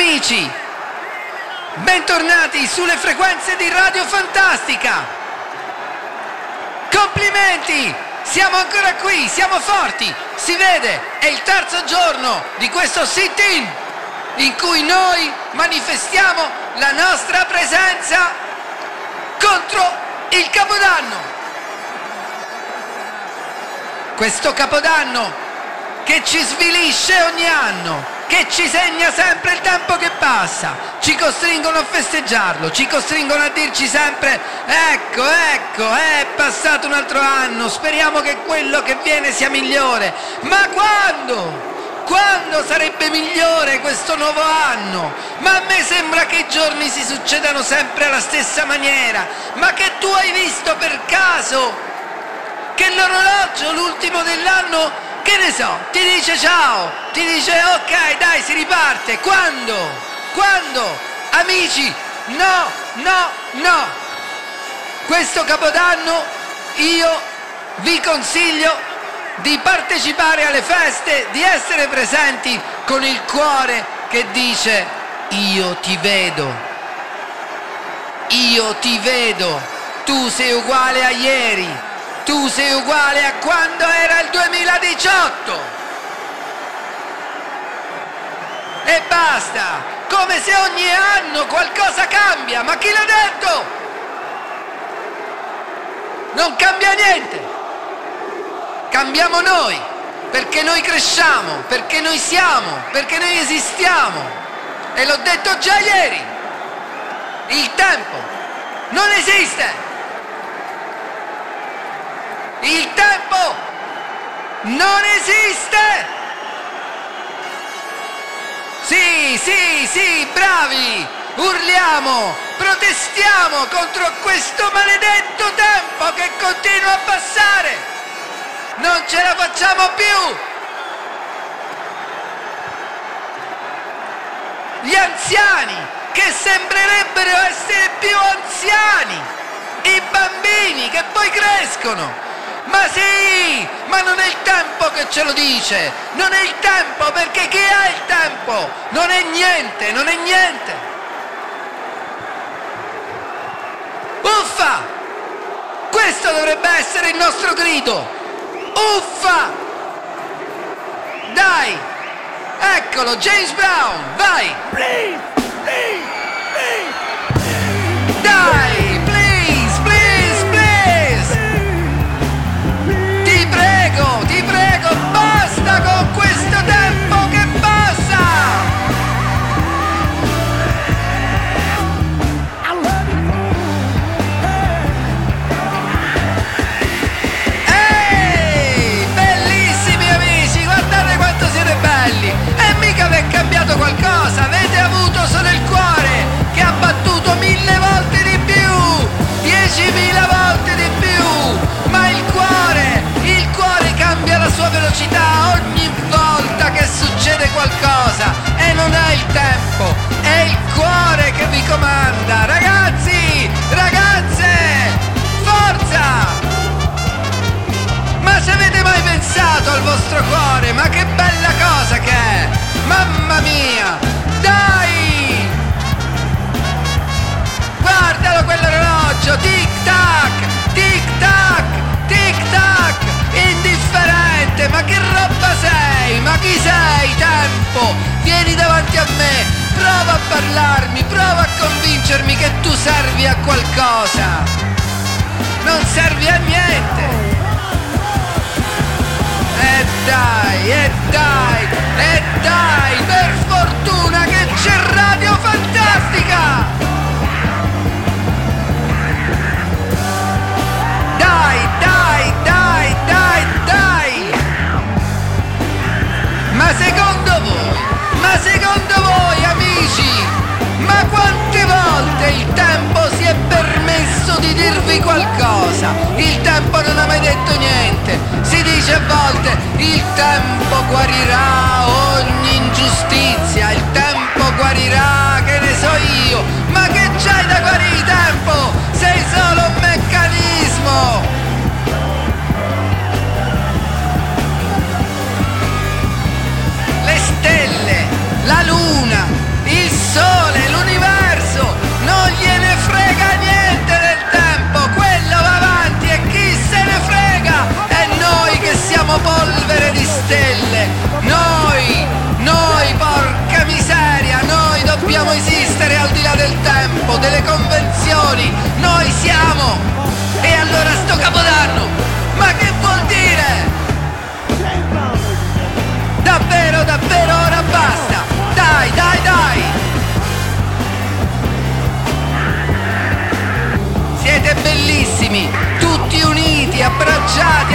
Amici, bentornati sulle frequenze di Radio Fantastica. Complimenti, siamo ancora qui, siamo forti, si vede, è il terzo giorno di questo sit-in in cui noi manifestiamo la nostra presenza contro il Capodanno. Questo Capodanno che ci svilisce ogni anno, che ci segna sempre il tempo che passa, ci costringono a festeggiarlo, ci costringono a dirci sempre ecco, ecco, è passato un altro anno, speriamo che quello che viene sia migliore. Ma quando? Quando sarebbe migliore questo nuovo anno? Ma a me sembra che i giorni si succedano sempre alla stessa maniera. Ma che tu hai visto per caso che l'orologio, l'ultimo dell'anno, che ne so, ti dice ciao, ti dice ok, dai, si riparte. Quando? Quando? Amici, no, no, no. Questo Capodanno io vi consiglio di partecipare alle feste, di essere presenti con il cuore che dice io ti vedo, io ti vedo, tu sei uguale a ieri, tu sei uguale a quando era il 2018. E basta, come se ogni anno qualcosa cambia, ma chi l'ha detto? Non cambia niente cambiamo noi, perché noi cresciamo, perché noi siamo, perché noi esistiamo. E l'ho detto già ieri, il tempo non esiste. Il tempo non esiste. Sì, sì, sì, bravi! Urliamo, protestiamo contro questo maledetto tempo che continua a passare! non ce la facciamo più! Gli anziani che sembrerebbero essere più anziani, i bambini che poi crescono. Ma sì, ma non è il tempo che ce lo dice, non è il tempo perché chi ha il tempo? Non è niente, non è niente. Uffa! Questo dovrebbe essere il nostro grido, Uffa! Dai! Eccolo, James Brown, vai! Please, qualcosa e non è il tempo, è il cuore che vi comanda, ragazzi, ragazze, forza! Ma se avete mai pensato al vostro cuore, a me! Prova a parlarmi! Prova a convincermi che tu servi a qualcosa! Non servi a niente! E dai, e dai, e dai, per fortuna che c'è dirvi qualcosa? Il tempo non ha mai detto niente. Si dice a volte il tempo guarirà delle convenzioni, noi siamo! E allora sto capodanno! Ma che vuol dire? Davvero, davvero ora basta! Dai, dai, dai! Siete bellissimi, tutti uniti, abbracciati,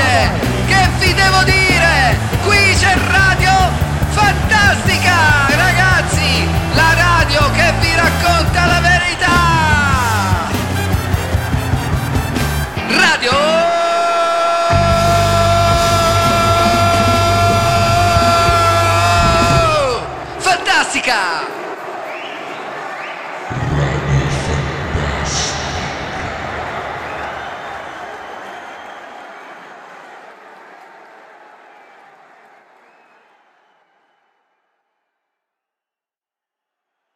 dire? Che vi devo dire? Qui c'è Radio Fantastica, ragazzi! La radio che vi racconta la verità! Radio Fantastica!